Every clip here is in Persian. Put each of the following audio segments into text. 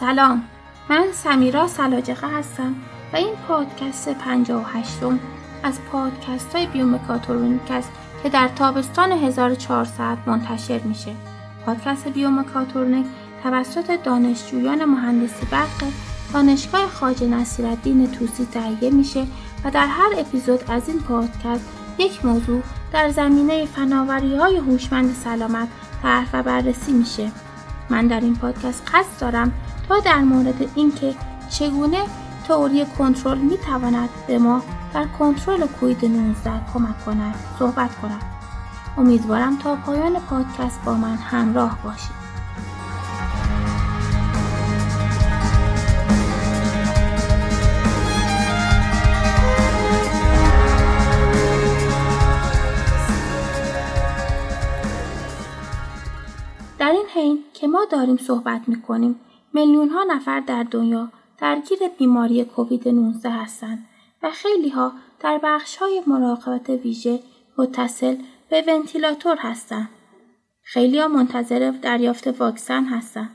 سلام من سمیرا سلاجقه هستم و این پادکست 58 م از پادکست های بیومکاترونیک است که در تابستان 1400 منتشر میشه. پادکست بیومکاترونیک توسط دانشجویان مهندسی برق دانشگاه خاج نصیرالدین توسی تهیه میشه و در هر اپیزود از این پادکست یک موضوع در زمینه فناوری های هوشمند سلامت طرح و بررسی میشه. من در این پادکست قصد دارم تا در مورد اینکه چگونه تئوری کنترل می تواند به ما در کنترل کوید 19 کمک کند صحبت کنم. امیدوارم تا پایان پادکست با من همراه باشید. در این حین که ما داریم صحبت می کنیم میلیون ها نفر در دنیا درگیر بیماری کووید 19 هستند و خیلی ها در بخش های مراقبت ویژه متصل به ونتیلاتور هستند. خیلی ها منتظر دریافت واکسن هستند.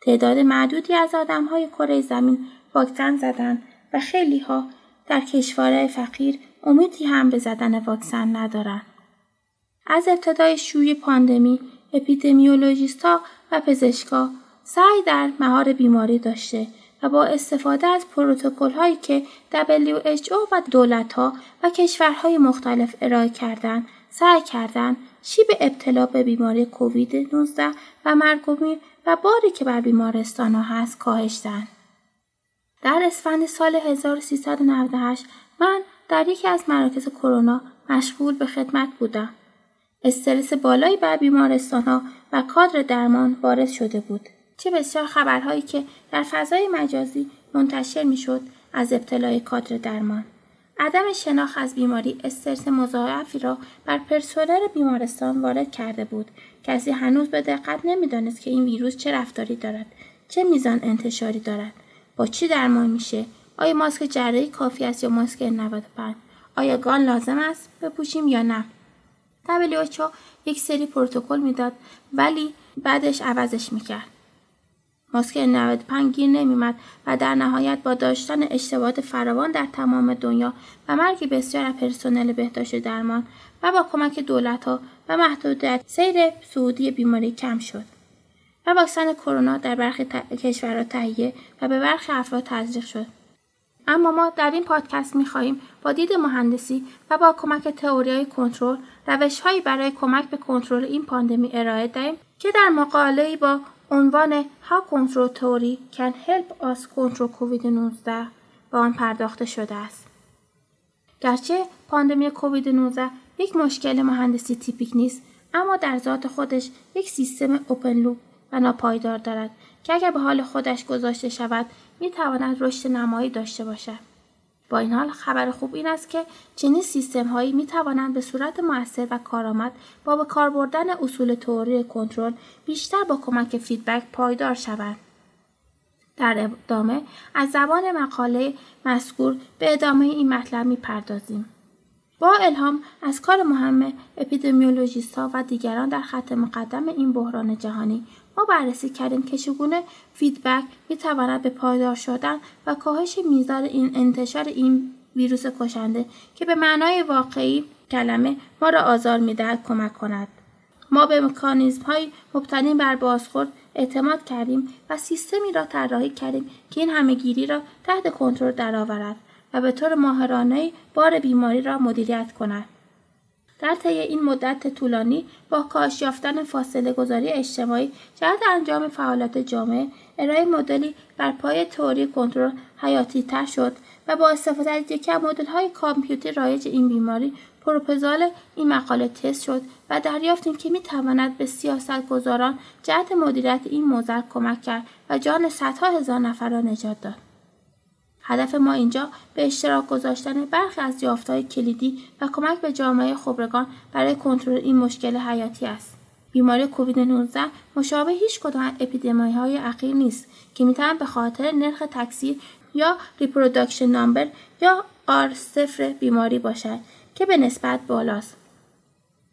تعداد معدودی از آدم های کره زمین واکسن زدن و خیلی ها در کشورهای فقیر امیدی هم به زدن واکسن ندارند. از ابتدای شوی پاندمی اپیدمیولوژیست و پزشکا سعی در مهار بیماری داشته و با استفاده از پروتکل هایی که WHO و دولت ها و کشورهای مختلف ارائه کردند سعی کردند شیب ابتلا به بیماری کووید 19 و مرگومیر و باری که بر بیمارستان ها هست کاهش دهند. در اسفند سال 1398 من در یکی از مراکز کرونا مشغول به خدمت بودم. استرس بالایی بر بیمارستان ها و کادر درمان وارد شده بود. چه بسیار خبرهایی که در فضای مجازی منتشر می‌شد از ابتلای کادر درمان. عدم شناخت از بیماری استرس مضاعفی را بر پرسنل بیمارستان وارد کرده بود. کسی هنوز به دقت نمی‌دانست که این ویروس چه رفتاری دارد چه میزان انتشاری دارد. با چی درمان میشه؟ آیا ماسک جراحی کافی است یا ماسک 95 آیا گان لازم است بپوشیم یا نه؟ WHO یک سری پروتکل می‌داد ولی بعدش عوضش می‌کرد. ماسک 95 گیر نمیمد و در نهایت با داشتن اشتباهات فراوان در تمام دنیا و مرگ بسیار از پرسنل بهداشت درمان و با کمک دولت ها و محدودیت سیر سعودی بیماری کم شد و واکسن کرونا در برخی کشورها تهیه و به برخی افراد تزریق شد. اما ما در این پادکست می خواهیم با دید مهندسی و با کمک تئوری کنترل روشهایی برای کمک به کنترل این پاندمی ارائه دهیم که در مقاله با عنوان How Control Theory Can Help Us Control COVID-19 به آن پرداخته شده است. گرچه پاندمی کووید 19 یک مشکل مهندسی تیپیک نیست اما در ذات خودش یک سیستم open loop و ناپایدار دارد که اگر به حال خودش گذاشته شود می تواند رشد نمایی داشته باشد. با این حال خبر خوب این است که چنین سیستم هایی می توانند به صورت موثر و کارآمد با به کار بردن اصول تئوری کنترل بیشتر با کمک فیدبک پایدار شوند. در ادامه از زبان مقاله مذکور به ادامه این مطلب می پردازیم. با الهام از کار مهم اپیدمیولوژیست ها و دیگران در خط مقدم این بحران جهانی ما بررسی کردیم که چگونه فیدبک می تواند به پایدار شدن و کاهش میزان این انتشار این ویروس کشنده که به معنای واقعی کلمه ما را آزار می دهد کمک کند. ما به مکانیزم های مبتنی بر بازخورد اعتماد کردیم و سیستمی را طراحی کردیم که این همهگیری را تحت کنترل درآورد و به طور ماهرانه بار بیماری را مدیریت کند. در طی این مدت طولانی با کاهش یافتن فاصله گذاری اجتماعی جهت انجام فعالیت جامعه ارائه مدلی بر پای تئوری کنترل حیاتی تر شد و با استفاده از یکی از مدل های کامپیوتر رایج این بیماری پروپوزال این مقاله تست شد و دریافتیم که می تواند به سیاست گذاران جهت مدیریت این موزل کمک کرد و جان صدها هزار نفر را نجات داد. هدف ما اینجا به اشتراک گذاشتن برخی از یافته‌های کلیدی و کمک به جامعه خبرگان برای کنترل این مشکل حیاتی است. بیماری کووید 19 مشابه هیچ کدام اپیدمی های اخیر نیست که می‌توان به خاطر نرخ تکثیر یا reproduction number یا R صفر بیماری باشد که به نسبت بالاست.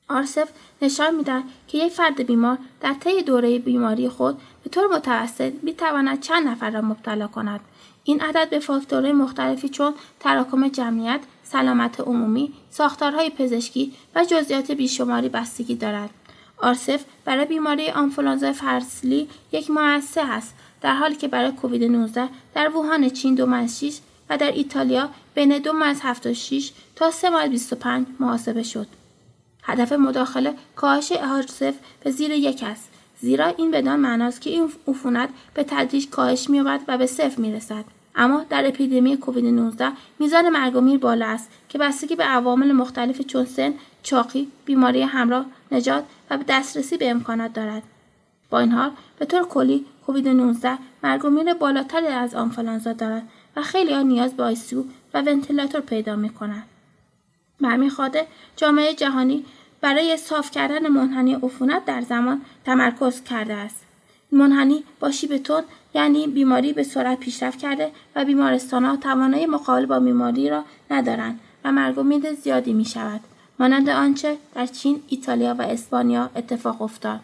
R صفر نشان می‌دهد که یک فرد بیمار در طی دوره بیماری خود به طور متوسط می‌تواند چند نفر را مبتلا کند این عدد به فاکتورهای مختلفی چون تراکم جمعیت سلامت عمومی ساختارهای پزشکی و جزئیات بیشماری بستگی دارد آرسف برای بیماری آنفولانزا فرسلی یک ماه است در حالی که برای کووید 19 در ووهان چین دو 6 و در ایتالیا بین دو از 76 تا 3 ماه 25 محاسبه شد. هدف مداخله کاهش آرسف به زیر یک است زیرا این بدان معناست که این عفونت به تدریج کاهش مییابد و به صفر می‌رسد اما در اپیدمی کووید 19 میزان مرگ و میر بالا است که بستگی به عوامل مختلف چون سن چاقی بیماری همراه نجات و به دسترسی به امکانات دارد با این حال به طور کلی کووید 19 مرگ و میر بالاتری از آنفولانزا دارد و خیلی ها نیاز به آیسیو و ونتیلاتور پیدا می کنند. به خاطر جامعه جهانی برای صاف کردن منحنی عفونت در زمان تمرکز کرده است. منحنی با شیب تون یعنی بیماری به سرعت پیشرفت کرده و بیمارستان ها توانایی مقابله با بیماری را ندارند و مرگ زیادی می شود. مانند آنچه در چین، ایتالیا و اسپانیا اتفاق افتاد.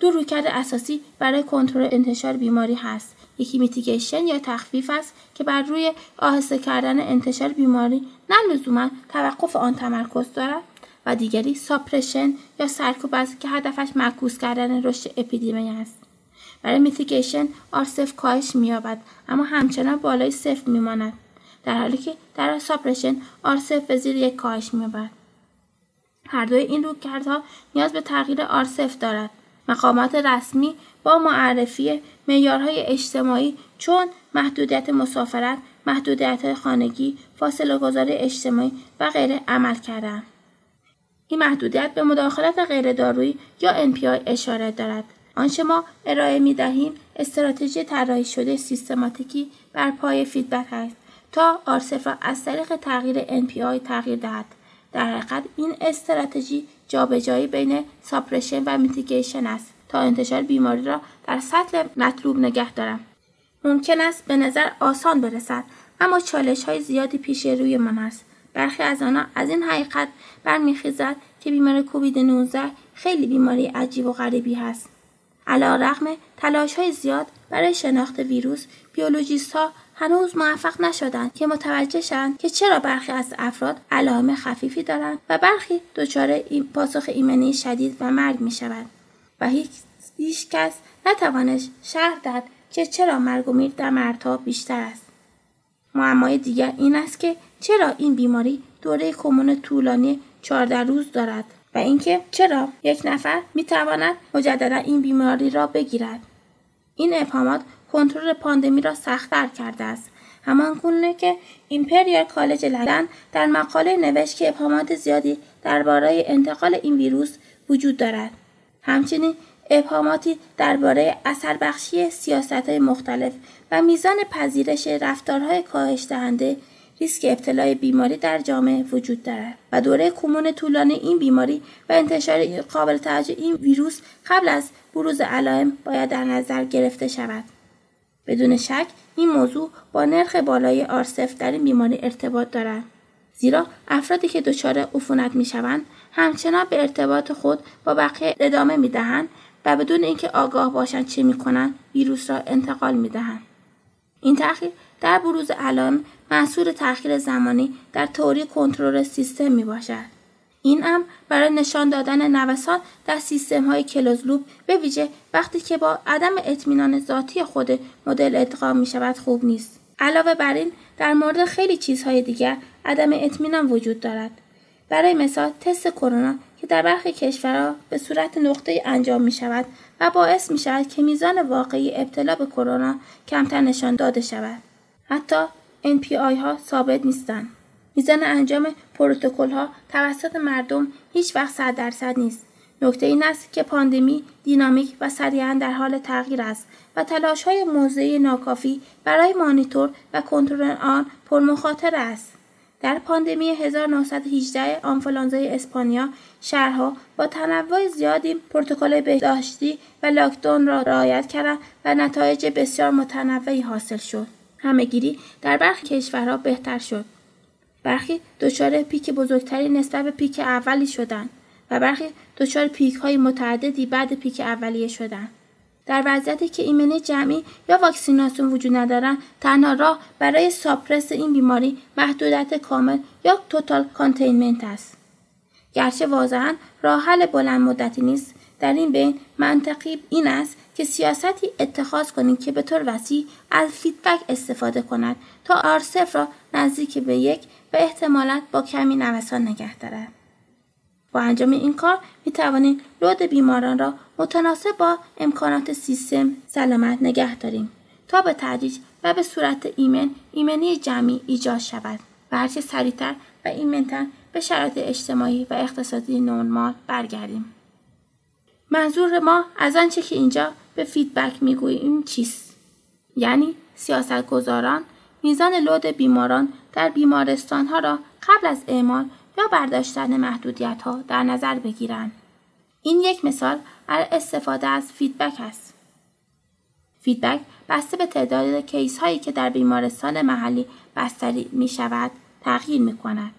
دو رویکرد اساسی برای کنترل انتشار بیماری هست. یکی میتیگیشن یا تخفیف است که بر روی آهسته کردن انتشار بیماری نه لزوما توقف آن تمرکز دارد و دیگری suppression یا سرکوب است که هدفش معکوس کردن رشد اپیدمی است. برای mitigation R صفر کاهش مییابد اما همچنان بالای صفر میماند. در حالی که در suppression R صفر به زیر یک کاهش مییابد. هر دوی این رویکردها نیاز به تغییر R صفر دارد. مقامات رسمی با معرفی معیارهای اجتماعی چون محدودیت مسافرت، محدودیت خانگی، فاصله گذاری اجتماعی و غیره عمل کردند. این محدودیت به مداخلات غیر دارویی یا NPI اشاره دارد. آنچه ما ارائه می دهیم استراتژی طراحی شده سیستماتیکی بر پایه فیدبک است تا R صفر را از طریق تغییر NPI تغییر دهد. در حقیقت این استراتژی جابجایی بین suppression و mitigation است تا انتشار بیماری را در سطح مطلوب نگه دارم. ممکن است به نظر آسان برسد اما چالش های زیادی پیش روی من است. برخی از آنها از این حقیقت برمیخیزد که بیماری کووید 19 خیلی بیماری عجیب و غریبی هست. علا رغم تلاش های زیاد برای شناخت ویروس بیولوژیست ها هنوز موفق نشدند که متوجه شوند که چرا برخی از افراد علائم خفیفی دارند و برخی دچار پاسخ ایمنی شدید و مرگ می شود و هیچ, کس نتوانست شرح داد که چرا مرگ و میر در مردها بیشتر است معمای دیگر این است که چرا این بیماری دوره کمون طولانی 14 روز دارد و اینکه چرا یک نفر می تواند مجددا این بیماری را بگیرد. این ابهامات کنترل پاندمی را سختتر کرده است. همان گونه که ایمپریال کالج لندن در مقاله نوشت که ابهامات زیادی درباره انتقال این ویروس وجود دارد. همچنین ابهاماتی درباره اثر بخشی سیاست های مختلف و میزان پذیرش رفتارهای کاهش دهنده ریسک ابتلای بیماری در جامعه وجود دارد و دوره کمون طولانی این بیماری و انتشار قابل توجه این ویروس قبل از بروز علائم باید در نظر گرفته شود. بدون شک این موضوع با نرخ بالای آرسف در این بیماری ارتباط دارد. زیرا افرادی که دچار عفونت می‌شوند همچنان به ارتباط خود با بقیه ادامه می‌دهند و بدون اینکه آگاه باشند چه می‌کنند ویروس را انتقال می‌دهند. این تأخیر در بروز علائم محصول تأخیر زمانی در تئوری کنترل سیستم می باشد. این امر برای نشان دادن نوسان در سیستم های کلوزلوب به ویژه وقتی که با عدم اطمینان ذاتی خود مدل ادغام می شود خوب نیست. علاوه بر این در مورد خیلی چیزهای دیگر عدم اطمینان وجود دارد. برای مثال تست کرونا که در برخی کشورها به صورت نقطه انجام می شود و باعث می شود که میزان واقعی ابتلا به کرونا کمتر نشان داده شود. حتی NPI ها ثابت نیستند. میزان انجام پروتکل ها توسط مردم هیچ وقت صد درصد نیست. نکته این است که پاندمی دینامیک و سریعا در حال تغییر است و تلاش های موضعی ناکافی برای مانیتور و کنترل آن پرمخاطر است. در پاندمی 1918 آنفولانزای اسپانیا شهرها با تنوع زیادی پروتکل بهداشتی و لاکدون را رعایت کردند و نتایج بسیار متنوعی حاصل شد. همهگیری در برخی کشورها بهتر شد. برخی دچار پیک بزرگتری نسبت به پیک اولی شدند و برخی دچار پیک های متعددی بعد پیک اولیه شدند. در وضعیتی که ایمنی جمعی یا واکسیناسیون وجود ندارند تنها راه برای suppress این بیماری محدودیت کامل یا total containment است. گرچه واضحا راه حل بلند مدتی نیست در این بین منطقی این است که سیاستی اتخاذ کنید که به طور وسیع از فیدبک استفاده کند تا R را نزدیک به یک و احتمالا با کمی نوسان نگه دارد. با انجام این کار می توانیم لود بیماران را متناسب با امکانات سیستم سلامت نگه داریم تا به تدریج و به صورت ایمن ایمنی جمعی ایجاد شود و هرچه سریعتر و ایمنتر به شرایط اجتماعی و اقتصادی نرمال برگردیم. منظور ما از آنچه که اینجا به فیدبک می‌گوییم چیست؟ یعنی سیاستگزاران میزان load بیماران در بیمارستان ها را قبل از اعمال یا برداشتن محدودیت ها در نظر بگیرند. این یک مثال از استفاده از فیدبک است. فیدبک بسته به تعداد case هایی که در بیمارستان محلی بستری می شود تغییر می کند.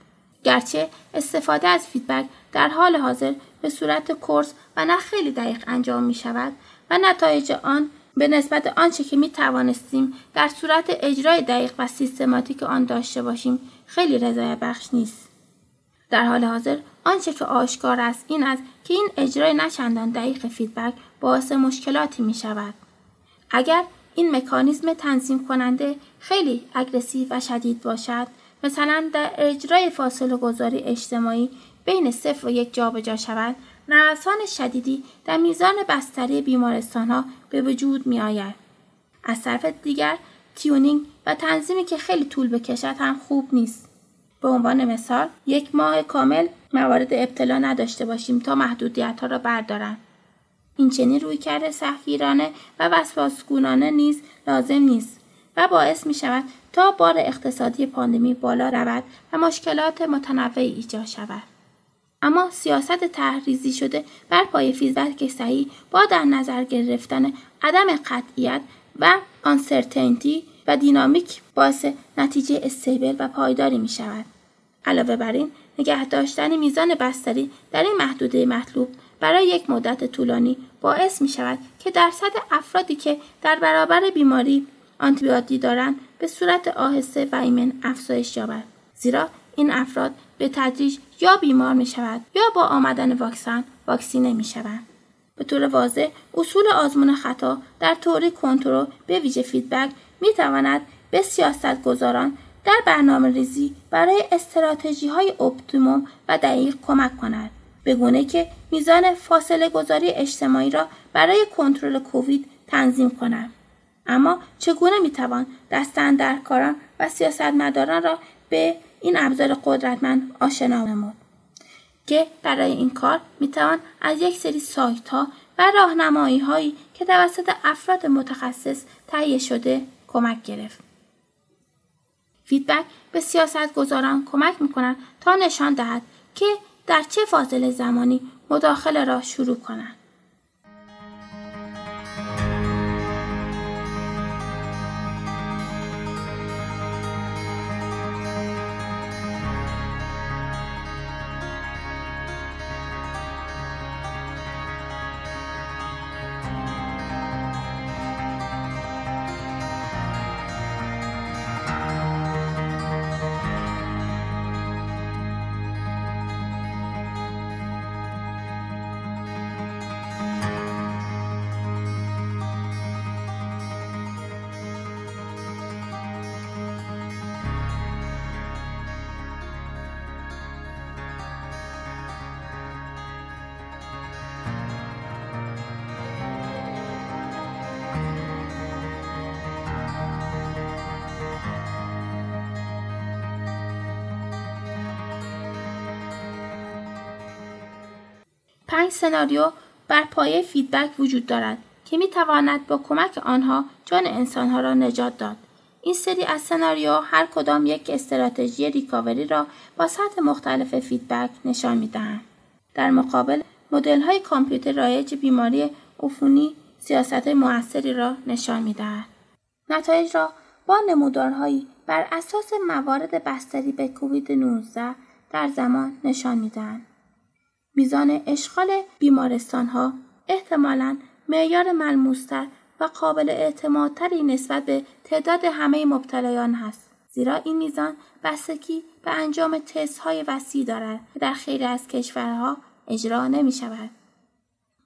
گرچه استفاده از فیدبک در حال حاضر به صورت coarse و نه خیلی دقیق انجام می شود و نتایج آن به نسبت آنچه که می توانستیم در صورت اجرای دقیق و سیستماتیک آن داشته باشیم خیلی رضایت بخش نیست. در حال حاضر آنچه که آشکار است این است که این اجرای نچندان دقیق فیدبک باعث مشکلاتی می شود. اگر این مکانیزم تنظیم کننده خیلی اگرسیو و شدید باشد مثلا در اجرای فاصله گذاری اجتماعی بین صفر و یک جابجا شود نوسان شدیدی در میزان بستری بیمارستان ها به وجود می آید. از طرف دیگر تیونینگ و تنظیمی که خیلی طول بکشد هم خوب نیست. به عنوان مثال یک ماه کامل موارد ابتلا نداشته باشیم تا محدودیت ها را بردارند. این چنین روی کرده سختگیرانه و وسواسگونانه نیز لازم نیست و باعث می شود تا بار اقتصادی پاندمی بالا رود و مشکلات متنوعی ایجاد شود. اما سیاست تحریزی شده بر پای فیزبک صحیح با در نظر گرفتن عدم قطعیت و آنسرتینتی و دینامیک باعث نتیجه استیبل و پایداری می شود. علاوه بر این نگه داشتن میزان بستری در این محدوده مطلوب برای یک مدت طولانی باعث می شود که درصد افرادی که در برابر بیماری آنتی‌بادی دارند به صورت آهسته و ایمن افزایش یابد زیرا این افراد به تدریج یا بیمار می شود یا با آمدن واکسن واکسینه می شود. به طور واضح اصول آزمون خطا در تئوری کنترل به ویژه فیدبک می تواند به سیاست گذاران در برنامه ریزی برای استراتژی های optimum و دقیق کمک کند. به گونه که میزان فاصله گذاری اجتماعی را برای کنترل کووید تنظیم کند. اما چگونه می‌توان دستاندرکاران و سیاستمداران را به این ابزار قدرتمند آشنا نمود که برای این کار می‌توان از یک سری سایت ها و راهنمایی هایی که توسط افراد متخصص تهیه شده کمک گرفت. فیدبک به سیاست گذاران کمک می تا نشان دهد که در چه فاصله زمانی مداخله را شروع کنند. پنج سناریو بر پایه فیدبک وجود دارد که می تواند با کمک آنها جان انسانها را نجات داد. این سری از سناریو هر کدام یک استراتژی ریکاوری را با سطح مختلف فیدبک نشان می دهند. در مقابل مدل های کامپیوتر رایج بیماری عفونی سیاست موثری را نشان می دهد. نتایج را با نمودارهایی بر اساس موارد بستری به کووید 19 در زمان نشان می دهند. میزان اشغال بیمارستان ها احتمالاً معیار ملموستر و قابل اعتمادتری نسبت به تعداد همه مبتلایان هست. زیرا این میزان بستگی به انجام تست های وسیع دارد که در خیلی از کشورها اجرا نمی شود.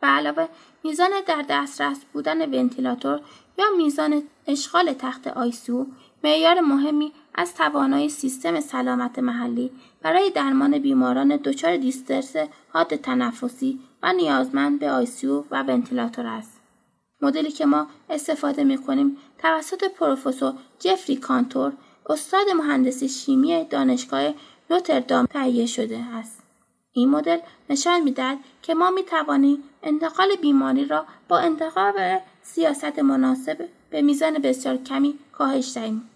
به علاوه میزان در دسترس بودن ونتیلاتور یا میزان اشغال تخت آیسیو معیار مهمی از توانایی سیستم سلامت محلی برای درمان بیماران دچار distress حاد تنفسی و نیازمند به ICU و ونتیلاتور است. مدلی که ما استفاده می کنیم توسط پروفسور جفری کانتور استاد مهندسی شیمی دانشگاه نوتردام تهیه شده است. این مدل نشان می‌دهد که ما می توانیم انتقال بیماری را با انتخاب سیاست مناسب به میزان بسیار کمی کاهش دهیم.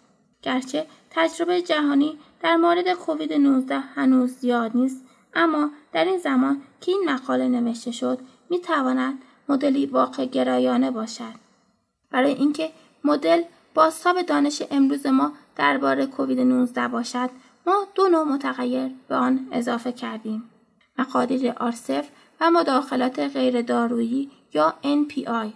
گرچه تجربه جهانی در مورد کووید 19 هنوز زیاد نیست اما در این زمان که این مقاله نوشته شد می تواند مدلی واقع گرایانه باشد. برای اینکه مدل بازتاب دانش امروز ما درباره کووید 19 باشد ما دو نوع متغیر به آن اضافه کردیم. مقادیر آرسف و مداخلات غیر دارویی یا NPI.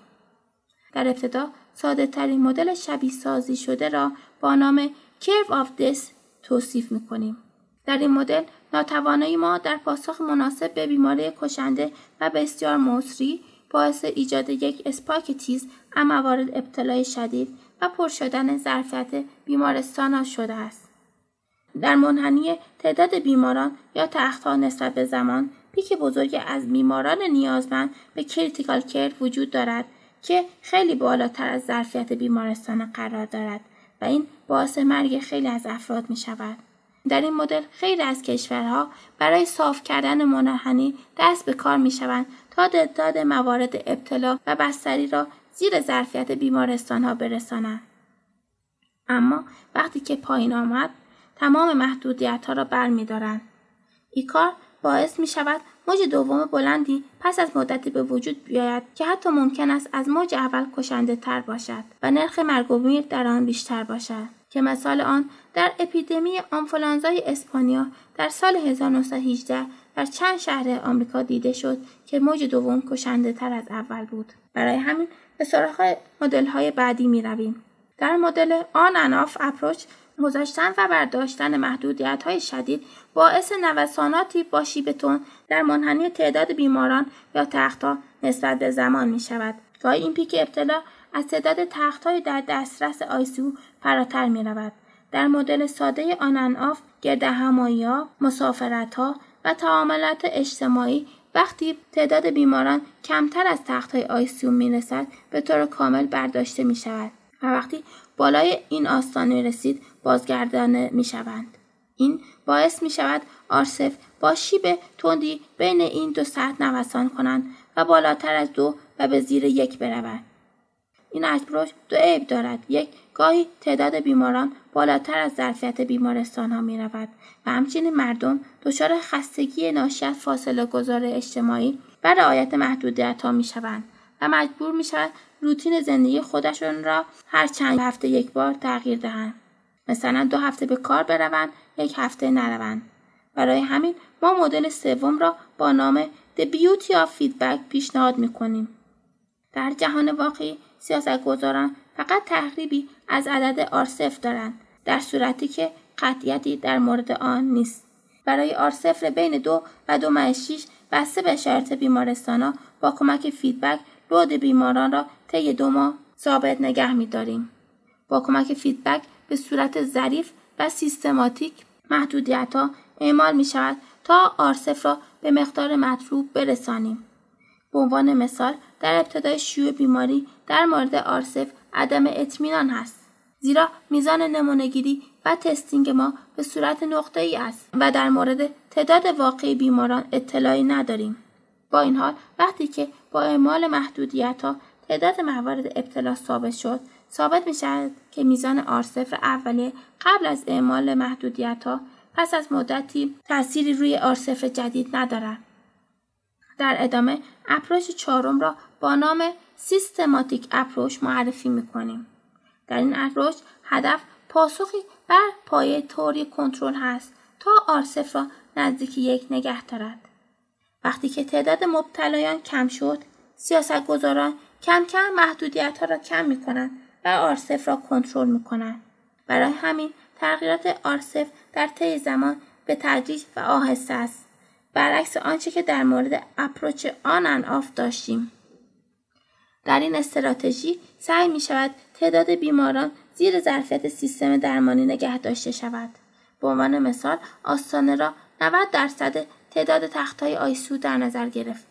در ابتدا ساده ترین مدل شبیه سازی شده را با نام Curve of Death توصیف می کنیم. در این مدل ناتوانایی ما در پاسخ مناسب به بیماری کشنده و بسیار مسری باعث ایجاد یک spike تیز و موارد ابتلای شدید و پر شدن ظرفیت بیمارستان شده است. در منحنی تعداد بیماران یا تختها نسبت به زمان پیک بزرگی از بیماران نیازمند به critical care وجود دارد که خیلی بالاتر از ظرفیت بیمارستان قرار دارد و این باعث مرگ خیلی از افراد می شود. در این مدل خیلی از کشورها برای صاف کردن منحنی دست به کار می شوند تا تعداد موارد ابتلا و بستری را زیر ظرفیت بیمارستان ها برسانند. اما وقتی که پایین آمد تمام محدودیت ها را بر می دارند. این کار باعث می شود موج دوم بلندی پس از مدتی به وجود بیاید که حتی ممکن است از موج اول کشنده تر باشد و نرخ مرگ و در آن بیشتر باشد که مثال آن در اپیدمی آنفولانزای اسپانیا در سال 1918 در چند شهر آمریکا دیده شد که موج دوم کشنده تر از اول بود. برای همین به سراغ مدل های بعدی می رویم. در مدل آن اناف اپروچ گذاشتن و برداشتن محدودیت های شدید باعث نوساناتی با شیب تند در منحنی تعداد بیماران یا تختها نسبت به زمان می شود. گاهی این پیک ابتلا از تعداد تختهای در دسترس ICU فراتر می رود. در مدل ساده on off گرد همایی ها، مسافرت ها و تعاملات اجتماعی وقتی تعداد بیماران کمتر از تخت های ICU می رسد به طور کامل برداشته می شود و وقتی بالای این آستانه رسید بازگردانه می شوند. این باعث می شود آرسف با شیب تندی بین این دو سطح نوسان کنند و بالاتر از دو و به زیر یک برود. این اپروچ دو عیب دارد یک گاهی تعداد بیماران بالاتر از ظرفیت بیمارستان ها می رود و همچنین مردم دچار خستگی ناشی از فاصله گذار اجتماعی و رعایت محدودیت ها می شوند و مجبور می شود روتین زندگی خودشون را هر چند هفته یک بار تغییر دهند. مثلا دو هفته به کار بروند یک هفته نروند. برای همین ما مدل سوم را با نام The Beauty of Feedback پیشنهاد می کنیم. در جهان واقعی سیاستگزاران فقط تقریبی از عدد آرسف دارند در صورتی که قطعیتی در مورد آن نیست برای آرسفر بین دو و دو شیش بسته به شرایط بیمارستان با کمک فیدبک load بیماران را طی دو ماه ثابت نگه می داریم. با کمک فیدبک به صورت ظریف و سیستماتیک محدودیت ها اعمال می شود تا R صفر را به مقدار مطلوب برسانیم. به عنوان مثال در ابتدای شیوع بیماری در مورد R صفر عدم اطمینان هست. زیرا میزان نمونهگیری و testing ما به صورت نقطه ای است و در مورد تعداد واقعی بیماران اطلاعی نداریم. با این حال وقتی که با اعمال محدودیت ها تعداد موارد ابتلا ثابت شد ثابت می شود که میزان آرسف اولیه قبل از اعمال محدودیت ها پس از مدتی تأثیری روی آرسف جدید ندارد. در ادامه اپروش چهارم را با نام سیستماتیک اپروش معرفی می کنیم. در این اپروش هدف پاسخی بر پایه توری کنترل هست تا R صفر را نزدیک یک نگه دارد. وقتی که تعداد مبتلایان کم شد، سیاستگزاران کم کم محدودیت ها را کم می کنند و R صفر را کنترل می کنند. برای همین تغییرات R صفر در طی زمان به تدریج و آهسته است. برعکس آنچه که در مورد approach on and off داشتیم. در این استراتژی سعی می شود تعداد بیماران زیر ظرفیت سیستم درمانی نگه داشته شود. به عنوان مثال آستانه را 90 درصد تعداد تختهای آیسو در نظر گرفت.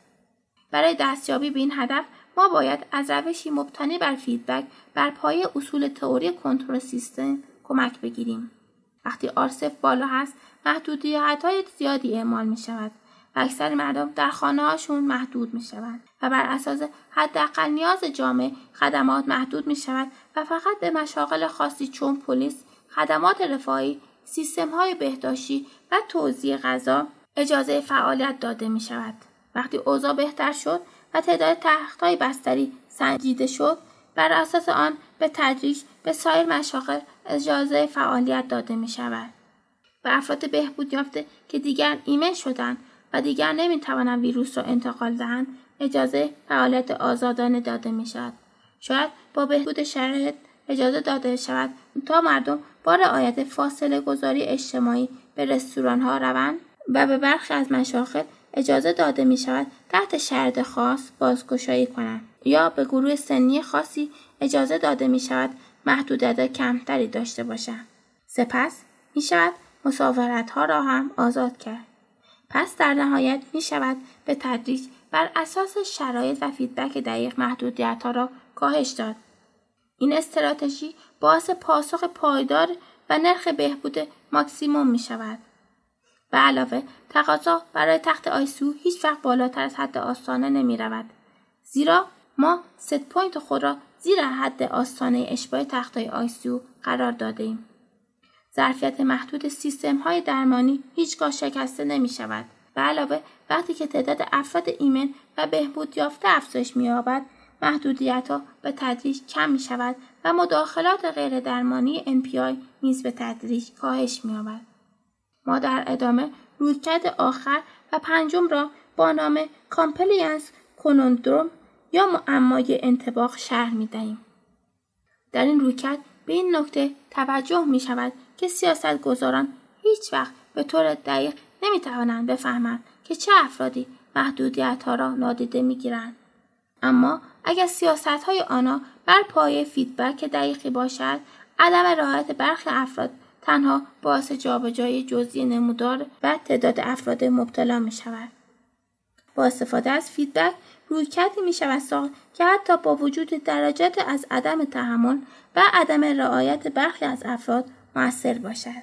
برای دستیابی به این هدف ما باید از روشی مبتنی بر فیدبک بر پایه اصول تئوری کنترل سیستم کمک بگیریم. وقتی آرسف بالا هست محدودیت های زیادی اعمال می شود و اکثر مردم در خانه هاشون محدود می شود و بر اساس حداقل نیاز جامعه خدمات محدود می شود و فقط به مشاغل خاصی چون پلیس خدمات رفاهی سیستم های بهداشتی و توزیع غذا اجازه فعالیت داده می شود. وقتی اوضاع بهتر شد و تعداد تخت های بستری سنجیده شد بر اساس آن به تدریج به سایر مشاغل اجازه فعالیت داده می شود. به افراد بهبود یافته که دیگر ایمن شدند و دیگر نمی توانند ویروس را انتقال دهند اجازه فعالیت آزادانه داده می شود. شاید با بهبود شرایط اجازه داده شود تا مردم با رعایت فاصله گذاری اجتماعی به رستوران ها روند و به برخی از مشاغل اجازه داده می شود تحت شرط خاص بازگشایی کنند یا به گروه سنی خاصی اجازه داده می شود محدودیت کمتری داشته باشند. سپس می شود مسافرت ها را هم آزاد کرد. پس در نهایت می شود به تدریج بر اساس شرایط و فیدبک دقیق محدودیت ها را کاهش داد. این استراتژی باعث پاسخ پایدار و نرخ بهبود ماکسیموم می شود. به علاوه تقاضا برای تخت ICU هیچ وقت بالاتر از حد آستانه نمی رود. زیرا ما set point خود را زیر حد آستانه اشباع تختهای ICU قرار داده ایم. ظرفیت محدود سیستم های درمانی هیچگاه شکسته نمی شود. به علاوه وقتی که تعداد افراد ایمن و بهبود یافته افزایش می یابد محدودیت ها به تدریج کم می شود و مداخلات غیر درمانی NPI نیز به تدریج کاهش می یابد. ما در ادامه رویکرد آخر و پنجم را با نام compliance conundrum یا معمای انطباق شرح می دهیم. در این رویکرد به این نکته توجه می شود که سیاست گذاران هیچ وقت به طور دقیق نمی توانند بفهمند که چه افرادی محدودیت ها را نادیده می گیرند. اما اگر سیاست های آنها بر پایه فیدبک دقیقی باشد عدم رعایت برخی افراد تنها باعث جابجایی جزئی نمودار و تعداد افراد مبتلا می شود. با استفاده از feedback رویکردی می شود ساخت که حتی با وجود درجات از عدم تحمل و عدم رعایت برخی از افراد موثر باشد.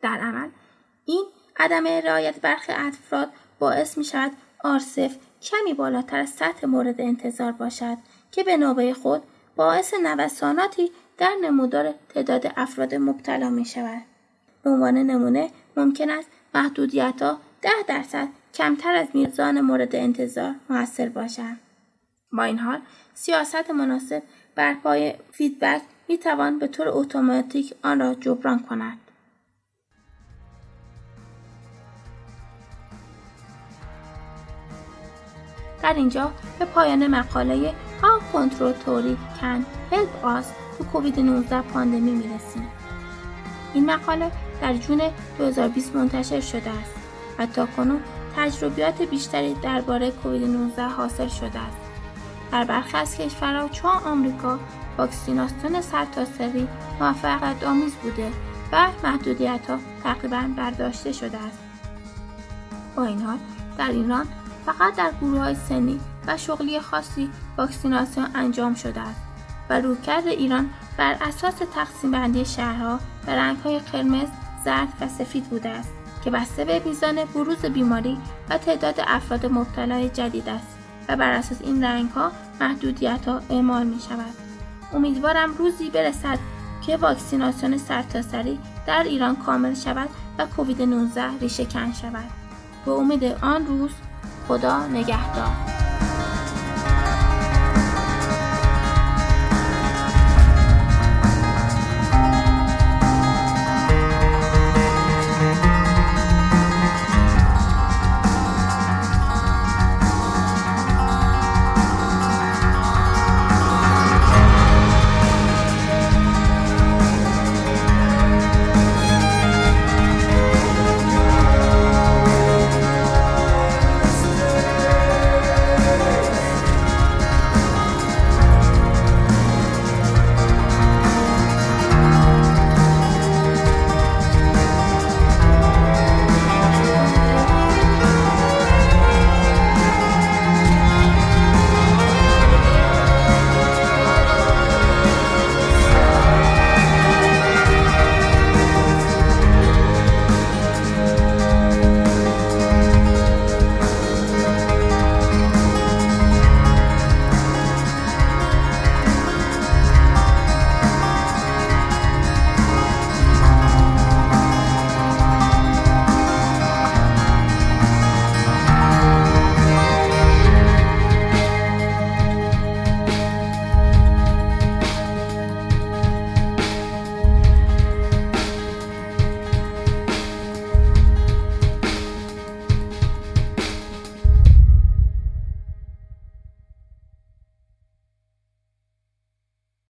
در عمل این عدم رعایت برخی افراد باعث می شود آرسف کمی بالاتر از سطح مورد انتظار باشد که به نوبه خود باعث نوساناتی در نمودار تعداد افراد مبتلا می شود. به عنوان نمونه ممکن است محدودیت ها ده درصد کمتر از میزان مورد انتظار موثر باشند. با این حال سیاست مناسب بر پای فیدبک می توان به طور اتوماتیک آن را جبران کند. در اینجا به پایان مقاله How Control Can Help Us تو کووید 19 پاندمی می رسیم. این مقاله در جون 2020 منتشر شده است و تا کنون تجربیات بیشتری درباره کووید 19 حاصل شده است. در برخی از کشورها چون آمریکا واکسیناسیون سرتاسری موفقیت آمیز بوده و محدودیت ها تقریبا برداشته شده است. با این حال در ایران فقط در گروه های سنی و شغلی خاصی واکسیناسیون انجام شده است و رویکرد ایران بر اساس تقسیم بندی شهرها به رنگ های قرمز، زرد و سفید بوده است. که بسته به میزان بروز بیماری و تعداد افراد مبتلای جدید است و بر اساس این رنگ ها محدودیت ها اعمال می شود. امیدوارم روزی برسد که واکسیناسیون سرتاسری در ایران کامل شود و کووید 19 ریشه کن شود. به امید آن روز خدا نگهدار